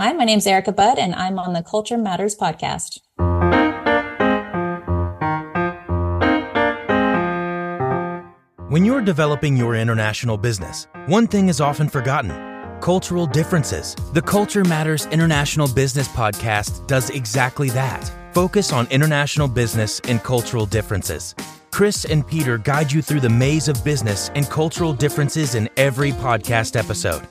Hi, my name's Erika Bud, and I'm on the Culture Matters podcast. When you're developing your international business, one thing is often forgotten cultural differences. The Culture Matters International Business Podcast does exactly that focus on international business and cultural differences. Chris and Peter guide you through the maze of business and cultural differences in every podcast episode.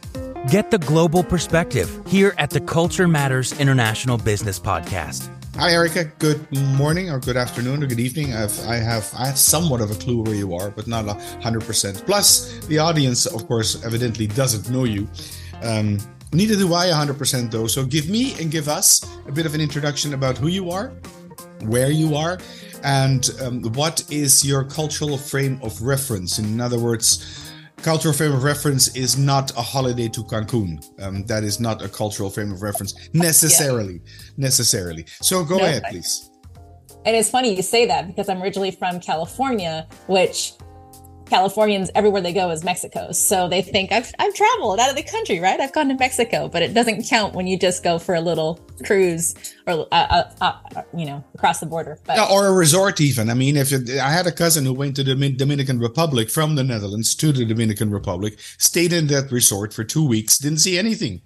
Get the global perspective here at the Culture Matters International Business Podcast. Hi, Erika. Good morning, or good afternoon, or good evening. I've, I have I have somewhat of a clue where you are, but not a hundred percent. Plus, the audience, of course, evidently doesn't know you. Um, neither do I hundred percent, though. So, give me and give us a bit of an introduction about who you are, where you are, and um, what is your cultural frame of reference. In other words cultural frame of reference is not a holiday to Cancun. Um, that is not a cultural frame of reference necessarily. Yeah. Necessarily. So go no, ahead, please. And it's funny you say that because I'm originally from California, which Californians everywhere they go is Mexico. So they think I've, I've traveled out of the country, right? I've gone to Mexico, but it doesn't count when you just go for a little cruise or, uh, uh, uh, you know, across the border. But, or a resort even. I mean, if it, I had a cousin who went to the Dominican Republic from the Netherlands to the Dominican Republic, stayed in that resort for two weeks, didn't see anything.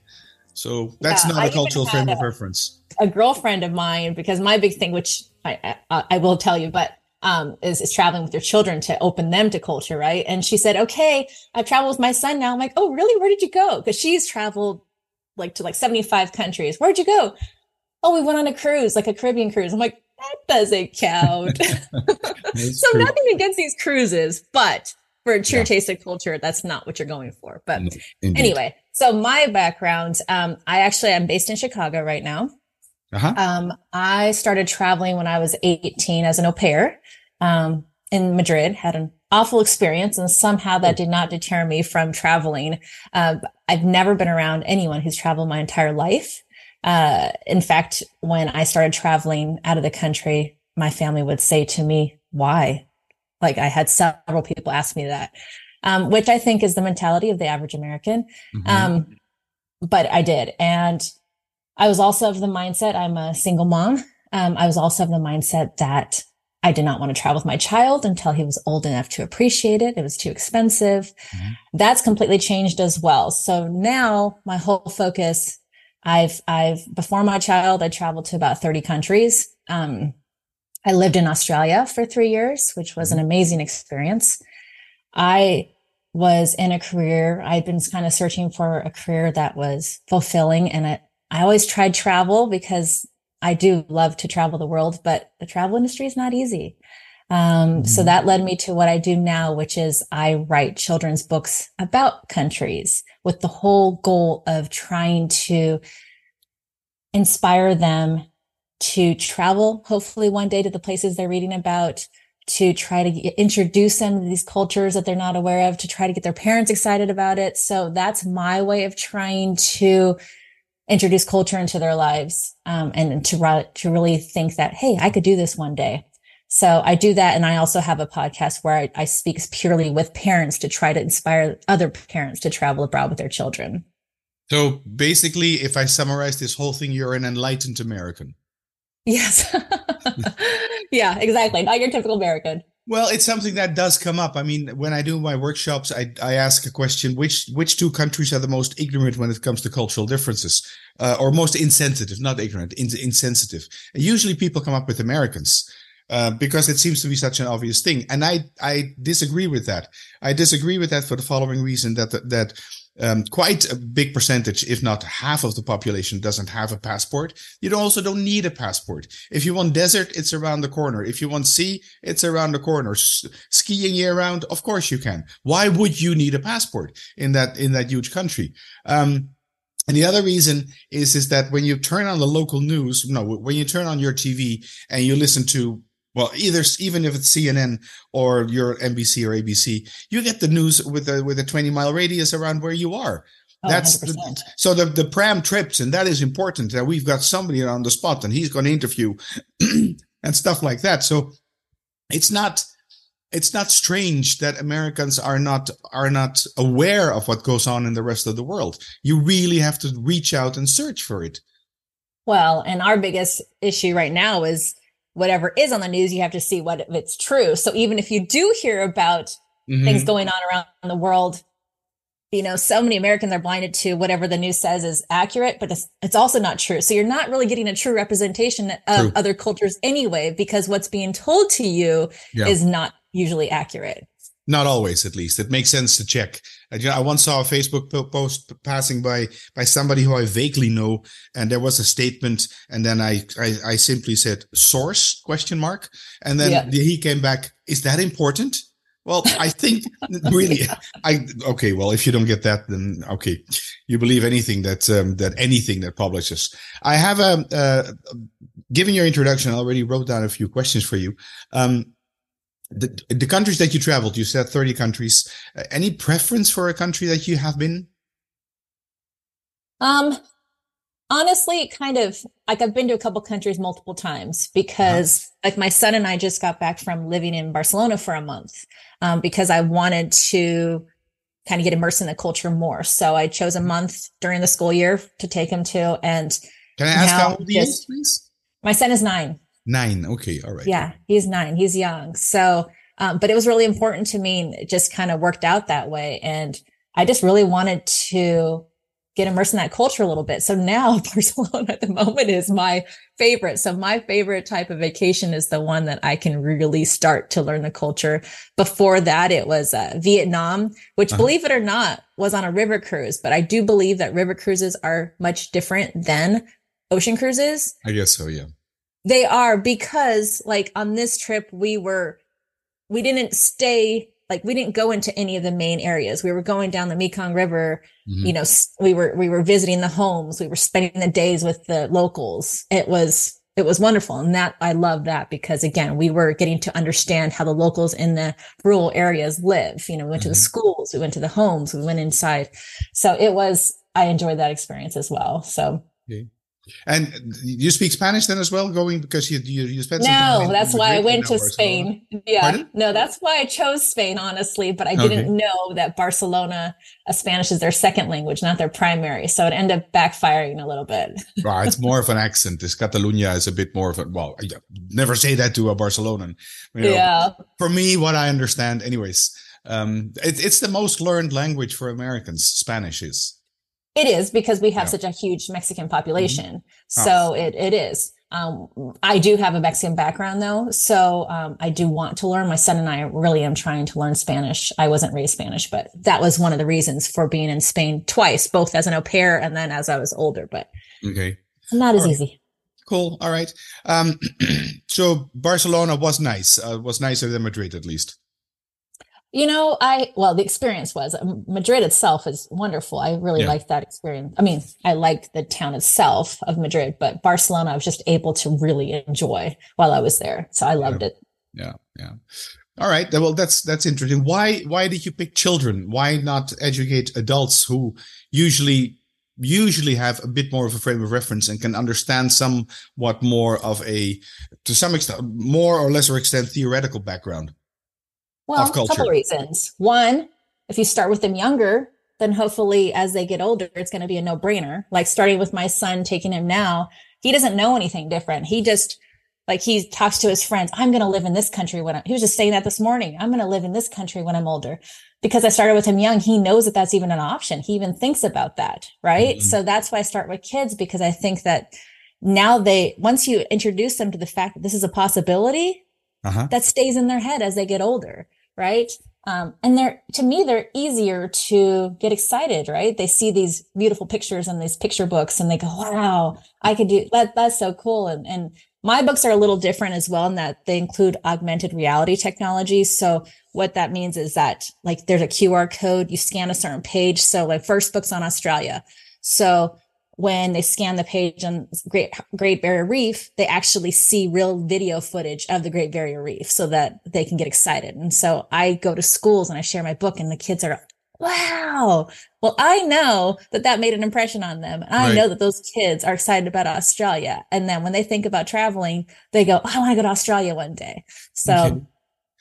So that's yeah, not a cultural frame of reference. A girlfriend of mine, because my big thing, which I, I, I will tell you, but um, is, is traveling with your children to open them to culture, right? And she said, okay, I've traveled with my son now. I'm like, oh, really? Where did you go? Because she's traveled like to like 75 countries. Where'd you go? Oh, we went on a cruise, like a Caribbean cruise. I'm like, that doesn't count. so true. nothing against these cruises, but for a true yeah. taste of culture, that's not what you're going for. But Indeed. anyway, so my background, um, I actually I'm based in Chicago right now. Uh-huh. Um, I started traveling when I was 18 as an au pair um, in Madrid, had an awful experience, and somehow that did not deter me from traveling. Uh, I've never been around anyone who's traveled my entire life. Uh, in fact, when I started traveling out of the country, my family would say to me, Why? Like I had several people ask me that, um, which I think is the mentality of the average American. Mm-hmm. Um, but I did. And I was also of the mindset, I'm a single mom. Um, I was also of the mindset that I did not want to travel with my child until he was old enough to appreciate it. It was too expensive. Mm-hmm. That's completely changed as well. So now my whole focus, I've, I've, before my child, I traveled to about 30 countries. Um, I lived in Australia for three years, which was an mm-hmm. amazing experience. I was in a career, I'd been kind of searching for a career that was fulfilling and it, I always tried travel because I do love to travel the world, but the travel industry is not easy. Um, mm-hmm. So that led me to what I do now, which is I write children's books about countries with the whole goal of trying to inspire them to travel, hopefully one day to the places they're reading about, to try to introduce them to these cultures that they're not aware of, to try to get their parents excited about it. So that's my way of trying to introduce culture into their lives um, and to, to really think that, hey, I could do this one day. So I do that. And I also have a podcast where I, I speak purely with parents to try to inspire other parents to travel abroad with their children. So basically, if I summarize this whole thing, you're an enlightened American. Yes. yeah, exactly. Not your typical American. Well, it's something that does come up. I mean, when I do my workshops, I, I ask a question: which which two countries are the most ignorant when it comes to cultural differences, uh, or most insensitive? Not ignorant, in, insensitive. And usually, people come up with Americans. Uh, because it seems to be such an obvious thing, and I I disagree with that. I disagree with that for the following reason: that that um, quite a big percentage, if not half of the population doesn't have a passport. You also don't need a passport. If you want desert, it's around the corner. If you want sea, it's around the corner. S- skiing year round, of course you can. Why would you need a passport in that, in that huge country? Um, and the other reason is, is that when you turn on the local news, no, when you turn on your TV and you listen to well, either even if it's CNN or your NBC or ABC, you get the news with a with a 20 mile radius around where you are. Oh, That's the, so the the pram trips, and that is important that we've got somebody on the spot and he's going to interview and stuff like that. So it's not it's not strange that Americans are not are not aware of what goes on in the rest of the world. You really have to reach out and search for it. Well, and our biggest issue right now is whatever is on the news, you have to see what if it's true. So even if you do hear about mm-hmm. things going on around the world, you know, so many Americans are blinded to whatever the news says is accurate, but it's, it's also not true. So you're not really getting a true representation of true. other cultures anyway, because what's being told to you yeah. is not usually accurate. Not always, at least. It makes sense to check. I once saw a Facebook post passing by by somebody who I vaguely know, and there was a statement, and then I I, I simply said source question mark, and then yeah. he came back. Is that important? Well, I think really, I okay. Well, if you don't get that, then okay, you believe anything that um, that anything that publishes. I have a uh, given your introduction, I already wrote down a few questions for you. Um, the, the countries that you traveled, you said 30 countries. Uh, any preference for a country that you have been? Um, honestly, kind of like I've been to a couple countries multiple times because uh-huh. like my son and I just got back from living in Barcelona for a month um, because I wanted to kind of get immersed in the culture more. So I chose a mm-hmm. month during the school year to take him to. And can I ask how old he is, please? My son is nine. Nine. Okay. All right. Yeah. He's nine. He's young. So, um, but it was really important to me. and It just kind of worked out that way. And I just really wanted to get immersed in that culture a little bit. So now Barcelona at the moment is my favorite. So my favorite type of vacation is the one that I can really start to learn the culture. Before that, it was uh, Vietnam, which uh-huh. believe it or not was on a river cruise, but I do believe that river cruises are much different than ocean cruises. I guess so. Yeah. They are because like on this trip, we were, we didn't stay like we didn't go into any of the main areas. We were going down the Mekong River. Mm-hmm. You know, we were we were visiting the homes. We were spending the days with the locals. It was it was wonderful, and that I love that because again, we were getting to understand how the locals in the rural areas live. You know, we went mm-hmm. to the mm-hmm. schools, we went to the homes, we went inside. So it was I enjoyed that experience as well. So. Okay. And you speak Spanish then as well, going because you you, you spent. No, that's why I went to Spain. Yeah, Pardon? no, that's why I chose Spain, honestly. But I didn't know that Barcelona, uh, Spanish is their second language, not their primary. So it ended up backfiring a little bit. right, it's more of an accent. This Catalunya is a bit more of a well. I never say that to a Barcelonan. You know, yeah. For me, what I understand, anyways, um, it, it's the most learned language for Americans. Spanish is. It is because we have yeah. such a huge Mexican population. Mm-hmm. So it, it is. Um, I do have a Mexican background though. So, um, I do want to learn. My son and I really am trying to learn Spanish. I wasn't raised Spanish, but that was one of the reasons for being in Spain twice, both as an au pair and then as I was older, but okay. not as right. easy. Cool. All right. Um, so Barcelona was nice. Uh, was nicer than Madrid at least. You know, I, well, the experience was um, Madrid itself is wonderful. I really yeah. liked that experience. I mean, I liked the town itself of Madrid, but Barcelona, I was just able to really enjoy while I was there. So I loved yeah. it. Yeah. Yeah. All right. Well, that's, that's interesting. Why, why did you pick children? Why not educate adults who usually usually have a bit more of a frame of reference and can understand somewhat more of a to some extent more or lesser extent theoretical background well, a couple reasons. One, if you start with them younger, then hopefully as they get older, it's going to be a no brainer. Like starting with my son, taking him now, he doesn't know anything different. He just, like he talks to his friends. I'm going to live in this country when I, he was just saying that this morning. I'm going to live in this country when I'm older because I started with him young. He knows that that's even an option. He even thinks about that. Right. Mm-hmm. So that's why I start with kids because I think that now they, once you introduce them to the fact that this is a possibility, uh-huh. that stays in their head as they get older right? Um, and they're, to me, they're easier to get excited, right? They see these beautiful pictures and these picture books and they go, wow, I could do that. That's so cool. And, and my books are a little different as well in that they include augmented reality technology. So what that means is that like there's a QR code, you scan a certain page. So like first books on Australia. So when they scan the page on Great, Great Barrier Reef, they actually see real video footage of the Great Barrier Reef so that they can get excited. And so I go to schools and I share my book and the kids are, wow. Well, I know that that made an impression on them. And I right. know that those kids are excited about Australia. And then when they think about traveling, they go, I want to go to Australia one day. So okay.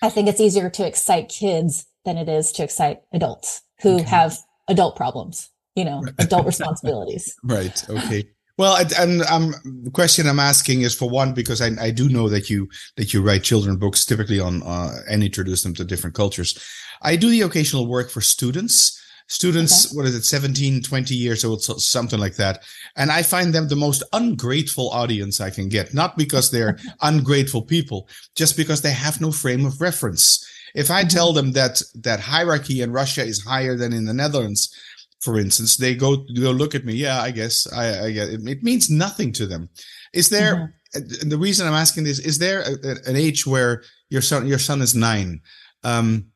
I think it's easier to excite kids than it is to excite adults who okay. have adult problems, you know, adult responsibilities. Right. Okay. Well, and um, the question I'm asking is for one because I, I do know that you that you write children books typically on uh, and introduce them to different cultures. I do the occasional work for students, students okay. what is it 17 20 years old something like that and i find them the most ungrateful audience i can get not because they're ungrateful people just because they have no frame of reference if i mm-hmm. tell them that that hierarchy in russia is higher than in the netherlands for instance, they go go look at me. Yeah, I guess I, I get it. It means nothing to them. Is there? Mm-hmm. The reason I'm asking this is there a, a, an age where your son your son is nine. Um,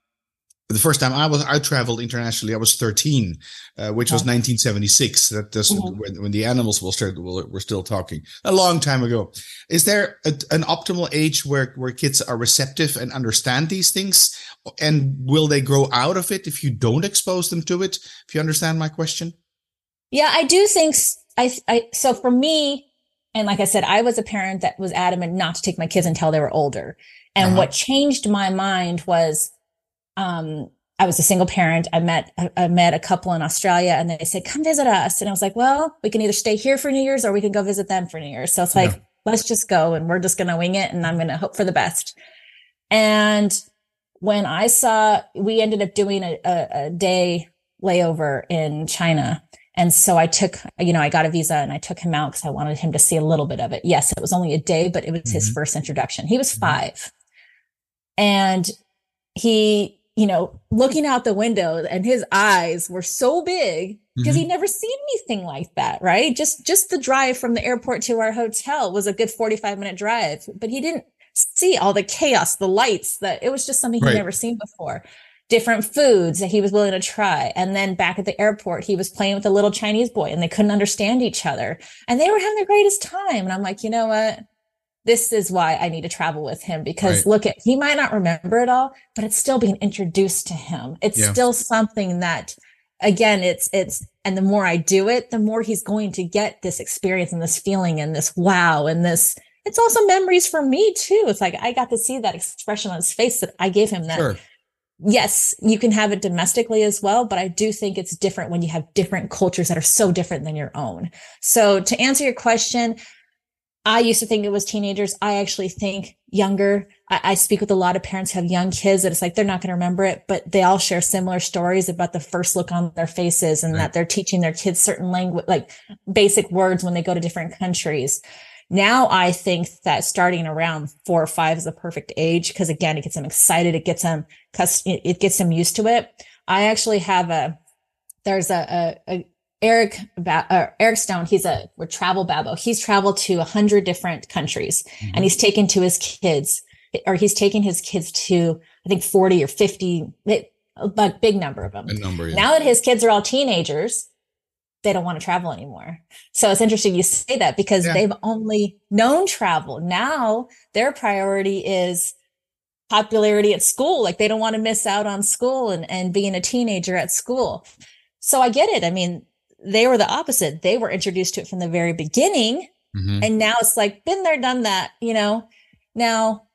the first time I was I traveled internationally, I was 13, uh, which was 1976. That does mm-hmm. when, when the animals will start were still talking a long time ago. Is there a, an optimal age where where kids are receptive and understand these things, and will they grow out of it if you don't expose them to it? If you understand my question. Yeah, I do think I, I so for me, and like I said, I was a parent that was adamant not to take my kids until they were older. And uh-huh. what changed my mind was um, I was a single parent. I met I met a couple in Australia, and they said, "Come visit us." And I was like, "Well, we can either stay here for New Year's or we can go visit them for New Year's." So it's like, yeah. let's just go, and we're just going to wing it, and I'm going to hope for the best. And when I saw, we ended up doing a, a, a day layover in China. And so I took, you know, I got a visa and I took him out because I wanted him to see a little bit of it. Yes, it was only a day, but it was mm-hmm. his first introduction. He was mm-hmm. 5 And he you know, looking out the window and his eyes were so big because mm-hmm. he'd never seen anything like that, right? Just just the drive from the airport to our hotel was a good 45 minute drive, but he didn't see all the chaos, the lights, that it was just something he'd right. never seen before. Different foods that he was willing to try. And then back at the airport, he was playing with a little Chinese boy and they couldn't understand each other. And they were having the greatest time. And I'm like, you know what? This is why I need to travel with him because right. look at he might not remember it all, but it's still being introduced to him. It's yeah. still something that again, it's it's and the more I do it, the more he's going to get this experience and this feeling and this wow and this it's also memories for me too. It's like I got to see that expression on his face that I gave him that sure. Yes, you can have it domestically as well, but I do think it's different when you have different cultures that are so different than your own. So to answer your question, I used to think it was teenagers. I actually think younger. I, I, speak with a lot of parents who have young kids that it's like they're not going to remember it, but they all share similar stories about the first look on their faces and right. that they're teaching their kids certain language, like basic words when they go to different countries. Now I think that starting around four or five is the perfect age because again, it gets them excited. It gets them, cause it gets them used to it. I actually have a, there's a, a, Eric uh, Eric Stone, he's a, a travel Babbo. He's traveled to a hundred different countries, mm-hmm. and he's taken to his kids, or he's taken his kids to I think forty or fifty, a big number of them. A number. Yeah. Now that his kids are all teenagers, they don't want to travel anymore. So it's interesting you say that because yeah. they've only known travel. Now their priority is popularity at school. Like they don't want to miss out on school and, and being a teenager at school. So I get it. I mean, they were the opposite. They were introduced to it from the very beginning. Mm-hmm. And now it's like, been there, done that, you know? Now,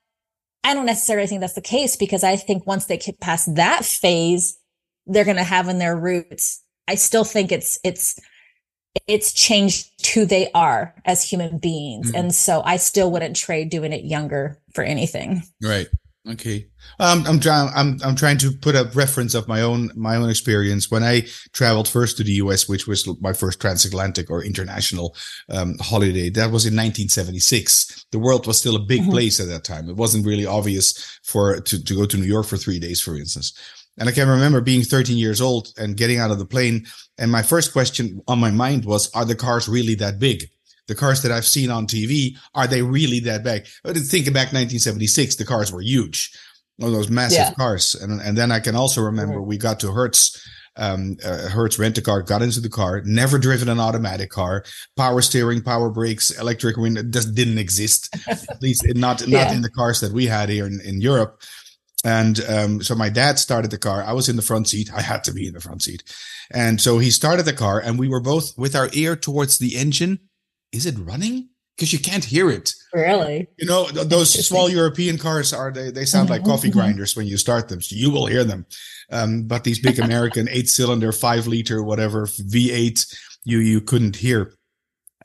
I don't necessarily think that's the case because I think once they get past that phase, they're going to have in their roots. I still think it's, it's, it's changed who they are as human beings. Mm-hmm. And so I still wouldn't trade doing it younger for anything. Right. Okay. Um, I'm trying. I'm I'm trying to put a reference of my own my own experience when I traveled first to the U.S., which was my first transatlantic or international um, holiday. That was in 1976. The world was still a big mm-hmm. place at that time. It wasn't really obvious for to to go to New York for three days, for instance. And I can remember being 13 years old and getting out of the plane, and my first question on my mind was, "Are the cars really that big?" The cars that I've seen on TV, are they really that big? But thinking back 1976, the cars were huge. One of those massive yeah. cars. And, and then I can also remember mm-hmm. we got to Hertz, um, uh, Hertz rent a car, got into the car, never driven an automatic car, power steering, power brakes, electric window just didn't exist. At least not, yeah. not in the cars that we had here in, in Europe. And um, so my dad started the car. I was in the front seat. I had to be in the front seat. And so he started the car and we were both with our ear towards the engine is it running? because you can't hear it. Really? You know, th- those small European cars are they they sound like coffee grinders when you start them. So you will hear them. Um, but these big American eight cylinder, five liter, whatever V8, you you couldn't hear.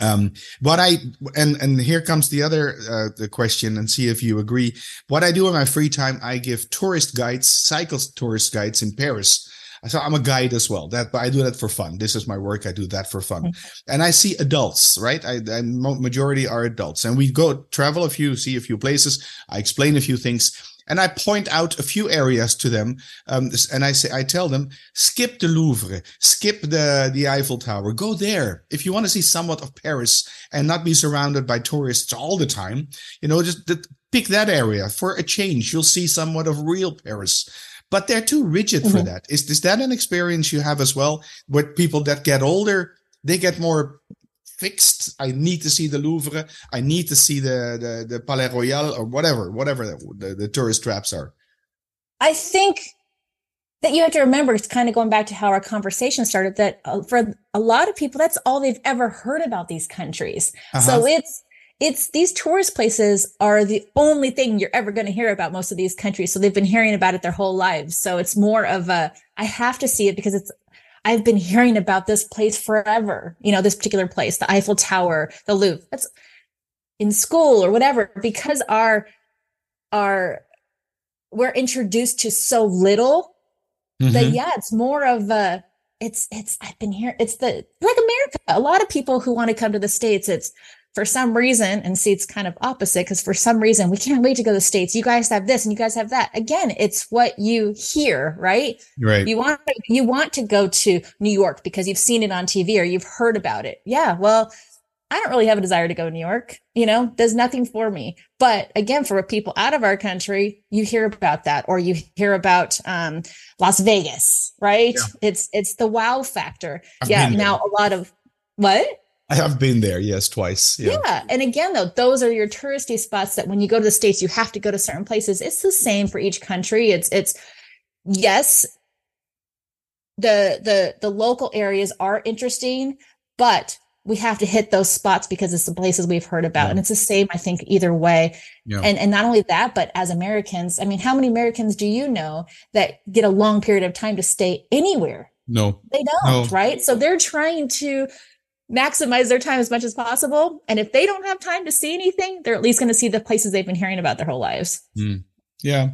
Um, what I and and here comes the other uh, the question, and see if you agree. What I do in my free time, I give tourist guides, cycle tourist guides in Paris. So I'm a guide as well. That, but I do that for fun. This is my work. I do that for fun. And I see adults, right? I, I majority are adults, and we go travel a few, see a few places. I explain a few things, and I point out a few areas to them. Um, and I say, I tell them, skip the Louvre, skip the the Eiffel Tower, go there if you want to see somewhat of Paris and not be surrounded by tourists all the time. You know, just pick that area for a change. You'll see somewhat of real Paris. But they're too rigid for Mhm. that. Is is that an experience you have as well? With people that get older, they get more fixed. I need to see the Louvre. I need to see the the, the Palais Royal or whatever, whatever the, the, the tourist traps are. I think that you have to remember it's kind of going back to how our conversation started that uh, for a lot of people that's all they've ever heard about these countries. So Uh-huh. it's it's these tourist places are the only thing you're ever going to hear about most of these countries. So they've been hearing about it their whole lives. So it's more of a I have to see it because it's I've been hearing about this place forever. You know, this particular place, the Eiffel Tower, the Louvre. That's in school or whatever because our our we're introduced to so little that Mhm. yeah it's more of a it's it's i've been here it's the like america a lot of people who want to come to the states it's for some reason and see it's kind of opposite because for some reason we can't wait to go to the states. You guys have this and you guys have that. Again it's what you hear right? Right. you want you want to go to new york because you've seen it on tv or you've heard about it. Yeah well i don't really have a desire to go to new york you know? There's nothing for me. But again for people out of our country you hear about that or you hear about um, las vegas right? Yeah. it's it's the wow factor. I've yeah now a lot of what I have been there, yes, twice. yeah. Yeah. And again, though, those are your touristy spots that when you go to the States, you have to go to certain places. It's the same for each country. It's, it's, yes, the, the, the local areas are interesting, but we have to hit those spots because it's the places we've heard about. Yeah. And it's the same, I think, either way. Yeah. And, and not only that, but as Americans, I mean, how many Americans do you know that get a long period of time to stay anywhere? No. They don't, No. right? So they're trying to maximize their time as much as possible. And if they don't have time to see anything, they're at least going to see the places they've been hearing about their whole lives. Hmm. Yeah.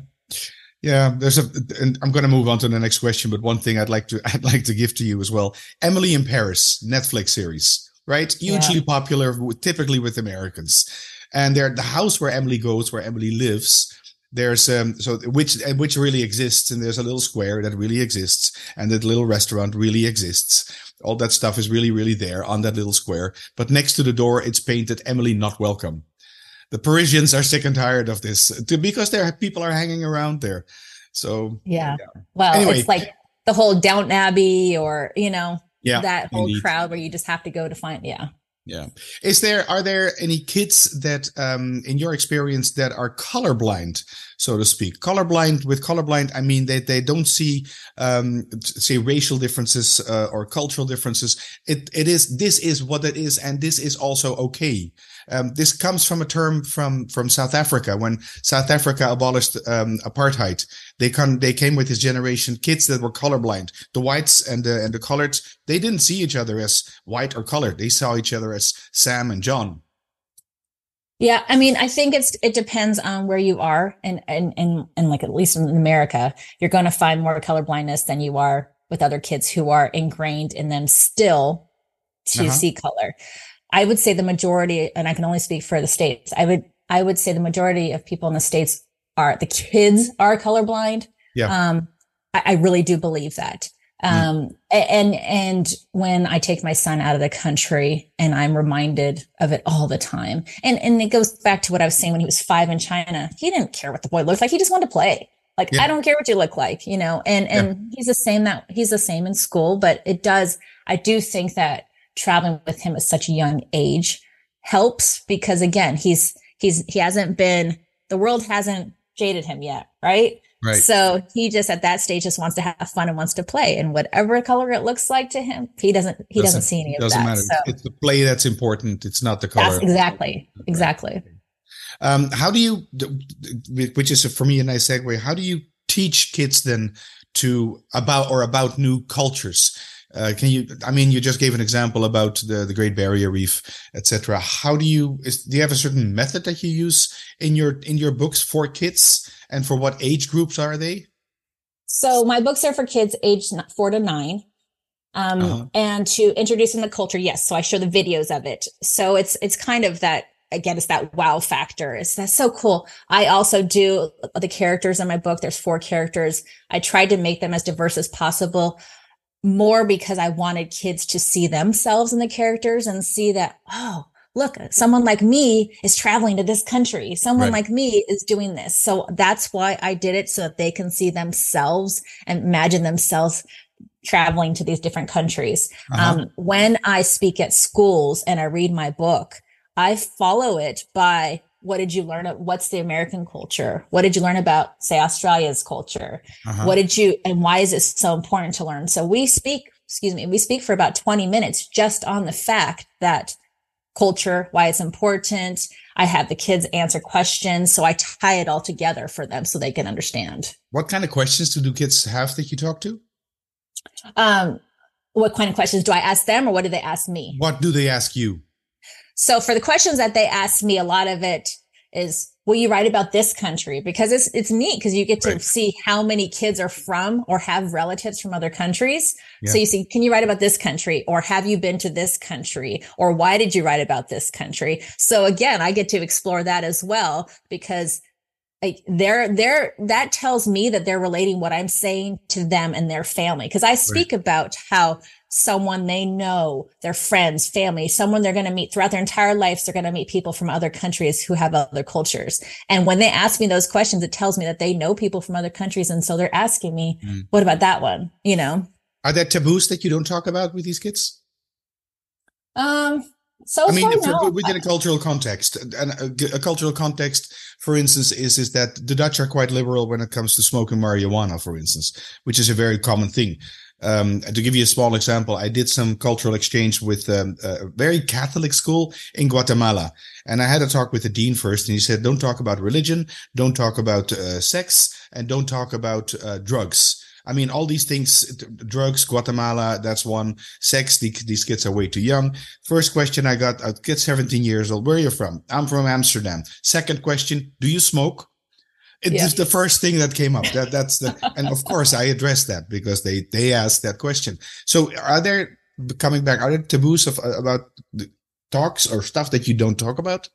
Yeah, there's a, and I'm going to move on to the next question, but one thing I'd like to, I'd like to give to you as well. Emily in Paris, Netflix series, right? Hugely popular, typically with Americans. And there, the house where Emily goes, where Emily lives, there's um so which which really exists, and there's a little square that really exists, and that little restaurant really exists. All that stuff is really, really there on that little square. But next to the door, it's painted Emily not welcome the Parisians are sick and tired of this to, because there people are hanging around there. So Yeah. Well, Anyway. it's like the whole Downton Abbey or, you know, yeah, that whole indeed. crowd where you just have to go to find. Yeah. Yeah. Is there are there any kids that um in your experience that are colorblind, so to speak? Colorblind with colorblind, I mean they they don't see um say racial differences uh, or cultural differences. It it is this is what it is, and this is also okay. Um, this comes from a term from from South Africa when South Africa abolished um, apartheid. They come they came with this generation kids that were colorblind. The whites and the and the coloreds they didn't see each other as white or colored. They saw each other as Sam and John. Yeah, I mean, I think it's it depends on where you are, and and and and like at least in America, you're going to find more colorblindness than you are with other kids who are ingrained in them still to Uh-huh. see color. I would say the majority, and I can only speak for the states. I would I would say the majority of people in the states are the kids are colorblind. Yeah. Um, I, I really do believe that. Um, a- and, and when I take my son out of the country and I'm reminded of it all the time. And, and it goes back to what I was saying when he was five in China. He didn't care what the boy looked like. He just wanted to play. Like, Yeah. I don't care what you look like, you know, and, and he's the same that he's the same in school, but it does, I do think that traveling with him at such a young age helps because again, he's, he's, he hasn't been, the world hasn't jaded him yet. Right. Right. So he just at that stage just wants to have fun and wants to play, and whatever color it looks like to him, he doesn't he doesn't, doesn't see any of doesn't that. Matter. So it's the play that's important. It's not the color. That's exactly exactly. Um, how do you, which is for me a nice segue? How do you teach kids then to about or about new cultures? Uh, can you? I mean, you just gave an example about the the Great Barrier Reef, etc. How do you? Is, do you have a certain method that you use in your in your books for kids, and for what age groups are they? So my books are for kids aged four to nine, um, uh-huh. and to introduce them to culture. Yes, so I show the videos of it. So it's it's kind of that again, it's that wow factor. It's that's so cool. I also do the characters in my book. There's four characters. I tried to make them as diverse as possible more because I wanted kids to see themselves in the characters and see that, oh, look, someone like me is traveling to this country. Someone right. like me is doing this. So that's why I did it so that they can see themselves and imagine themselves traveling to these different countries. Uh-huh. Um, when I speak at schools and I read my book, I follow it by what did you learn? What's the American culture? What did you learn about, say, Australia's culture? Uh-huh. What did you, and why is it so important to learn? So we speak, excuse me, we speak for about 20 minutes just on the fact that culture, why it's important. I have the kids answer questions. So I tie it all together for them so they can understand. What kind of questions do kids have that you talk to? Um, what kind of questions do I ask them or what do they ask me? What do they ask you? So for the questions that they ask me, a lot of it is, will you write about this country? Because it's, it's neat because you get to right. see how many kids are from or have relatives from other countries. Yeah. So you see, can you write about this country or have you been to this country or why did you write about this country? So again, I get to explore that as well because like they're they're that tells me that they're relating what I'm saying to them and their family. Cause I speak right. about how someone they know, their friends, family, someone they're going to meet throughout their entire lives. They're going to meet people from other countries who have other cultures. And when they ask me those questions, it tells me that they know people from other countries. And so they're asking me, mm. what about that one? You know? Are there taboos that you don't talk about with these kids? Um, so I mean, for, within a cultural context, and a, a, cultural context, for instance, is is that the Dutch are quite liberal when it comes to smoking marijuana, for instance, which is a very common thing. Um, to give you a small example, I did some cultural exchange with um, a very Catholic school in Guatemala. And I had a talk with the dean first, and he said, don't talk about religion, don't talk about uh, sex, and don't talk about uh, drugs. I mean, all these things, drugs, Guatemala, that's one. Sex, the, these kids are way too young. First question I got, a kid 17 years old, where are you from? I'm from Amsterdam. Second question, do you smoke? It's yeah. the first thing that came up. That that's the and of course I addressed that because they they asked that question. So are there coming back? Are there taboos of about talks or stuff that you don't talk about?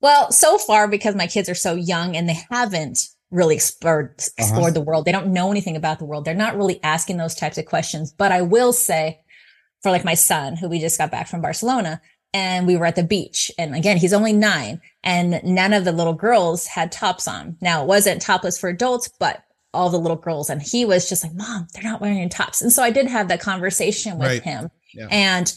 Well, so far because my kids are so young and they haven't really explored explored uh-huh. the world. They don't know anything about the world. They're not really asking those types of questions. But I will say, for like my son, who we just got back from Barcelona, and we were at the beach. And again, he's only nine and none of the little girls had tops on. Now it wasn't topless for adults, but all the little girls. And he was just like, mom, they're not wearing tops. And so I did have that conversation with right. him. Yeah. And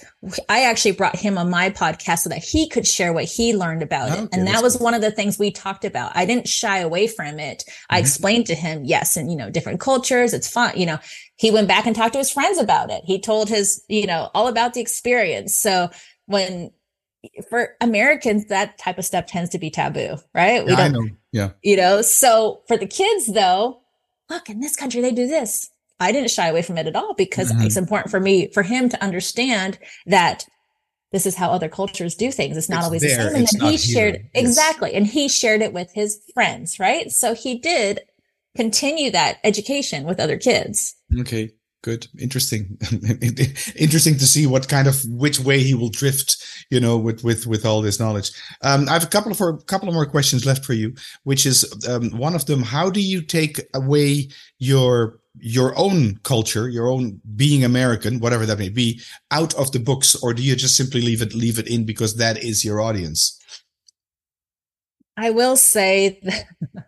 I actually brought him on my podcast so that he could share what he learned about okay, it. And that was cool. one of the things we talked about. I didn't shy away from it. Mm-hmm. I explained to him, yes, and you know, different cultures, it's fun. You know, he went back and talked to his friends about it. He told his, you know, all about the experience. So when for Americans, that type of stuff tends to be taboo, right? We yeah, don't, know. Yeah. You know, so for the kids though, look, in this country, they do this. I didn't shy away from it at all because mm-hmm. it's important for me, for him to understand that this is how other cultures do things. It's not it's always there. the same. And then he shared here. exactly. Yes. And he shared it with his friends, right? So he did continue that education with other kids. Okay good interesting interesting to see what kind of which way he will drift you know with with with all this knowledge. Um, i have a couple of a couple of more questions left for you which is um, one of them how do you take away your your own culture your own being american whatever that may be out of the books or do you just simply leave it leave it in because that is your audience? I will say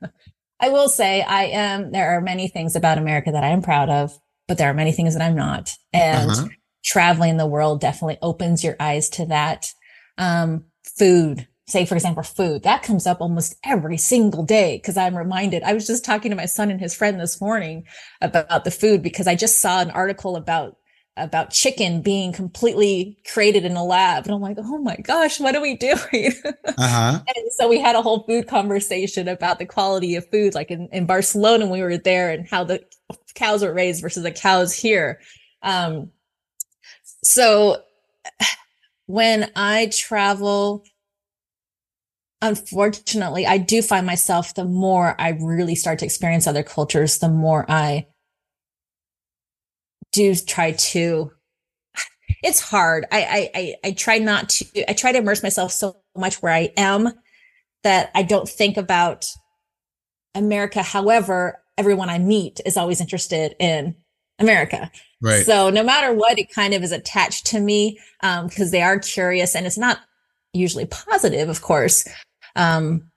I will say I am there are many things about America that I am proud of but there are many things that I'm not. And uh-huh. traveling the world definitely opens your eyes to that. Um, food, say for example food that comes up almost every single day because i'm reminded i was just talking to my son and his friend this morning about the food because i just saw an article about about chicken being completely created in a lab. And i'm like oh my gosh what are we doing? Uh-huh. and so we had a whole food conversation about the quality of food like in, in barcelona when we were there and how the cows are raised versus the cows here. Um, so when i travel unfortunately, I do find myself the more I really start to experience other cultures, the more I do try to. It's hard. I, I, I, try not to, I try to immerse myself so much where I am that I don't think about America. However, everyone I meet is always interested in America. Right. So no matter what, it kind of is attached to me because um, they are curious and it's not usually positive, of course, um,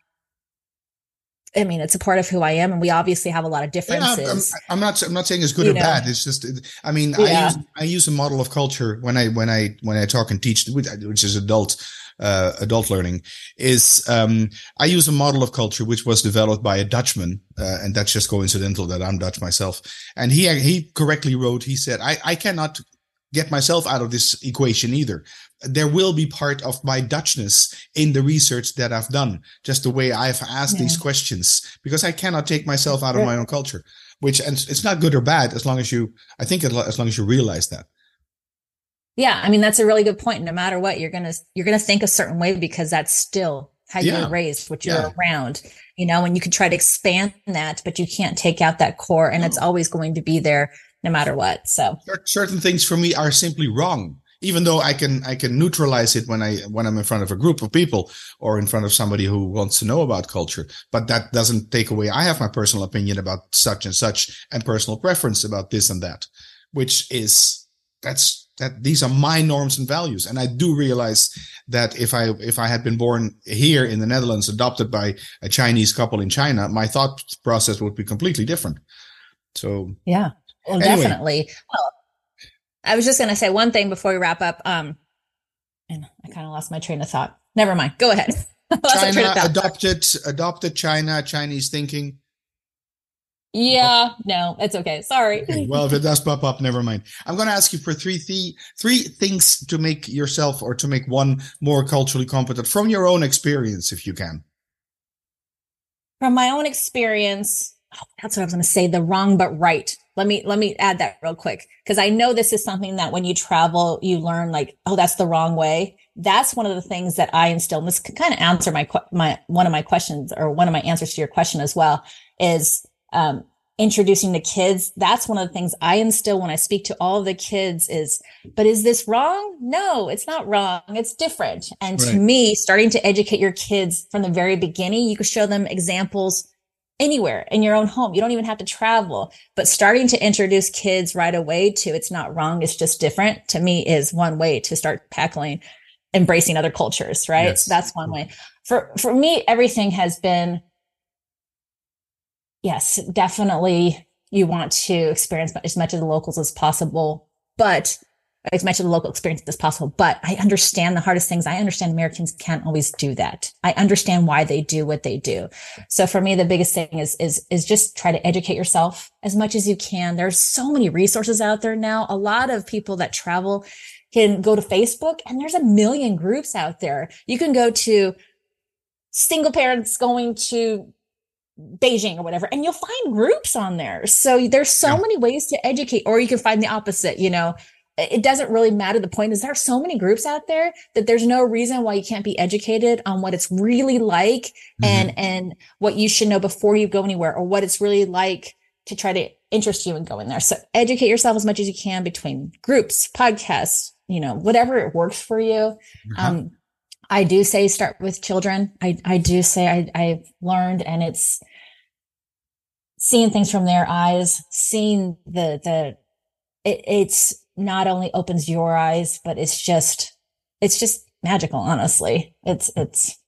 I mean, it's a part of who I am, and we obviously have a lot of differences. Yeah, I'm, I'm, not. I'm not saying it's good you or know. bad. It's just. I mean, yeah. I use I use a model of culture when I when I when I talk and teach, which is adult uh, adult learning. Is um, I use a model of culture which was developed by a Dutchman, uh, and that's just coincidental that I'm Dutch myself. And he he correctly wrote. He said, "I I cannot get myself out of this equation either there will be part of my Dutchness in the research that I've done, just the way I've asked yeah. these questions, because I cannot take myself out of my own culture, which, and it's not good or bad as long as you, I think as long as you realize that. Yeah. I mean, that's a really good point. No matter what, you're going to, you're to think a certain way because that's still how yeah. you were raised, what you're yeah. around, you know, and you can try to expand that, but you can't take out that core and no. it's always going to be there no matter what. So certain things for me are simply wrong even though I can I can neutralize it when I when I'm in front of a group of people or in front of somebody who wants to know about culture. But that doesn't take away. I have my personal opinion about such and such and personal preference about this and that, which is that's that these are my norms and values. And I do realize that if I if I had been born here in the Netherlands, adopted by a Chinese couple in China, my thought process would be completely different. So yeah, anyway. definitely. Well, I was just going to say one thing before we wrap up. Um, and I kind of lost my train of thought. Never mind. Go ahead. China adopted adopted China Chinese thinking. Yeah, no, it's okay. Sorry. Okay, well, if it does pop up, never mind. I'm going to ask you for three th- three things to make yourself or to make one more culturally competent from your own experience, if you can. From my own experience, oh, that's what I was going to say. The wrong but right. Let me let me add that real quick because i know this is something that when you travel you learn like oh that's the wrong way. That's one of the things that i instill and this can kind of answer my my one of my questions or one of my answers to your question as well is um, introducing the kids. That's one of the things i instill when i speak to all of the kids is but is this wrong? No it's not wrong. It's different. And right. to me starting to educate your kids from the very beginning you could show them examples anywhere in your own home. You don't even have to travel, but starting to introduce kids right away to it's not wrong. It's just different to me is one way to start tackling embracing other cultures. Right. Yes. So that's one mm-hmm. way for, for me, everything has been, yes, definitely you want to experience as much of the locals as possible, but as much of the local experience as possible. But I understand the hardest things. I understand Americans can't always do that. I understand why they do what they do. So for me, the biggest thing is, is, is just try to educate yourself as much as you can. There's so many resources out there now. A lot of people that travel can go to Facebook and there's a million groups out there. You can go to single parents going to Beijing or whatever, and you'll find groups on there. So there's so yeah. many ways to educate, or you can find the opposite, you know, it doesn't really matter. The point is there are so many groups out there that there's no reason why you can't be educated on what it's really like mm-hmm. and, and what you should know before you go anywhere or what it's really like to try to interest you in going there. So educate yourself as much as you can between groups, podcasts, you know, whatever it works for you. Mm-hmm. Um, I do say start with children. I, I do say I, I've learned and it's seeing things from their eyes, seeing the, the, it, it's not only opens your eyes, but it's just, it's just magical. Honestly, it's, it's,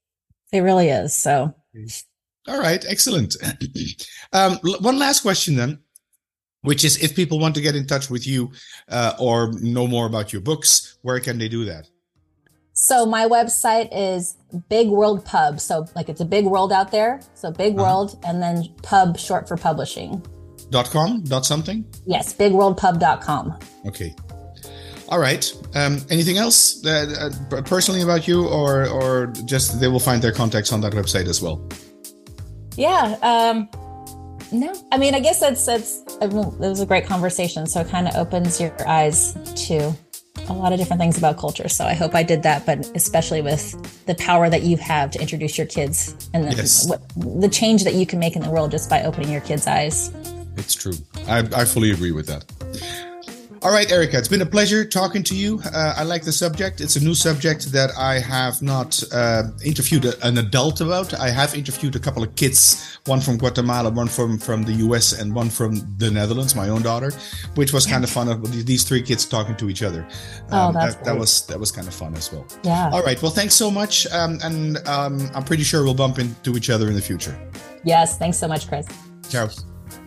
it really is. So. All right. Excellent. um, one last question then, which is if people want to get in touch with you, uh, or know more about your books, where can they do that? So my website is Big World Pub. So like it's a big world out there. So Big uh-huh. World and then pub short for publishing. Dot com dot something? Yes, bigworldpub.com. Okay. All right. Um, anything else uh, personally about you, or or just they will find their contacts on that website as well? Yeah. Um, no, I mean, I guess that's that's I mean, it was a great conversation. So it kind of opens your eyes to a lot of different things about culture. So I hope I did that, but especially with the power that you have to introduce your kids and the, yes. what, the change that you can make in the world just by opening your kids' eyes. It's true. I, I fully agree with that. All right, Erika, it's been a pleasure talking to you. Uh, I like the subject. It's a new subject that I have not uh, interviewed an adult about. I have interviewed a couple of kids, one from Guatemala, one from, from the US, and one from the Netherlands, my own daughter, which was kind of fun. Of these three kids talking to each other. Oh, um, oh, that's that, that, was that was kind of fun as well. Yeah. All right. Well, thanks so much, um, and um, I'm pretty sure we'll bump into each other in the future. Yes. Thanks so much, Chris. Ciao.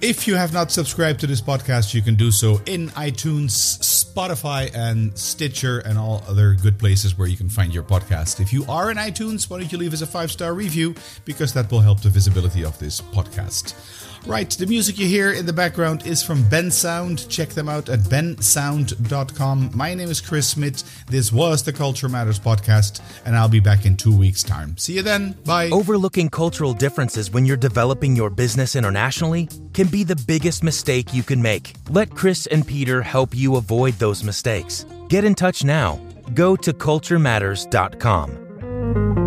If you have not subscribed to this podcast, you can do so in iTunes, Spotify, and Stitcher, and all other good places where you can find your podcast. If you are in iTunes, why don't you leave us a five star review because that will help the visibility of this podcast. Right, the music you hear in the background is from Bensound. Check them out at bensound.com. My name is Chris Smit. This was the Culture Matters podcast, and I'll be back in two weeks' time. See you then. Bye. Overlooking cultural differences when you're developing your business internationally can be the biggest mistake you can make. Let Chris and Peter help you avoid those mistakes. Get in touch now. Go to culturematters.com.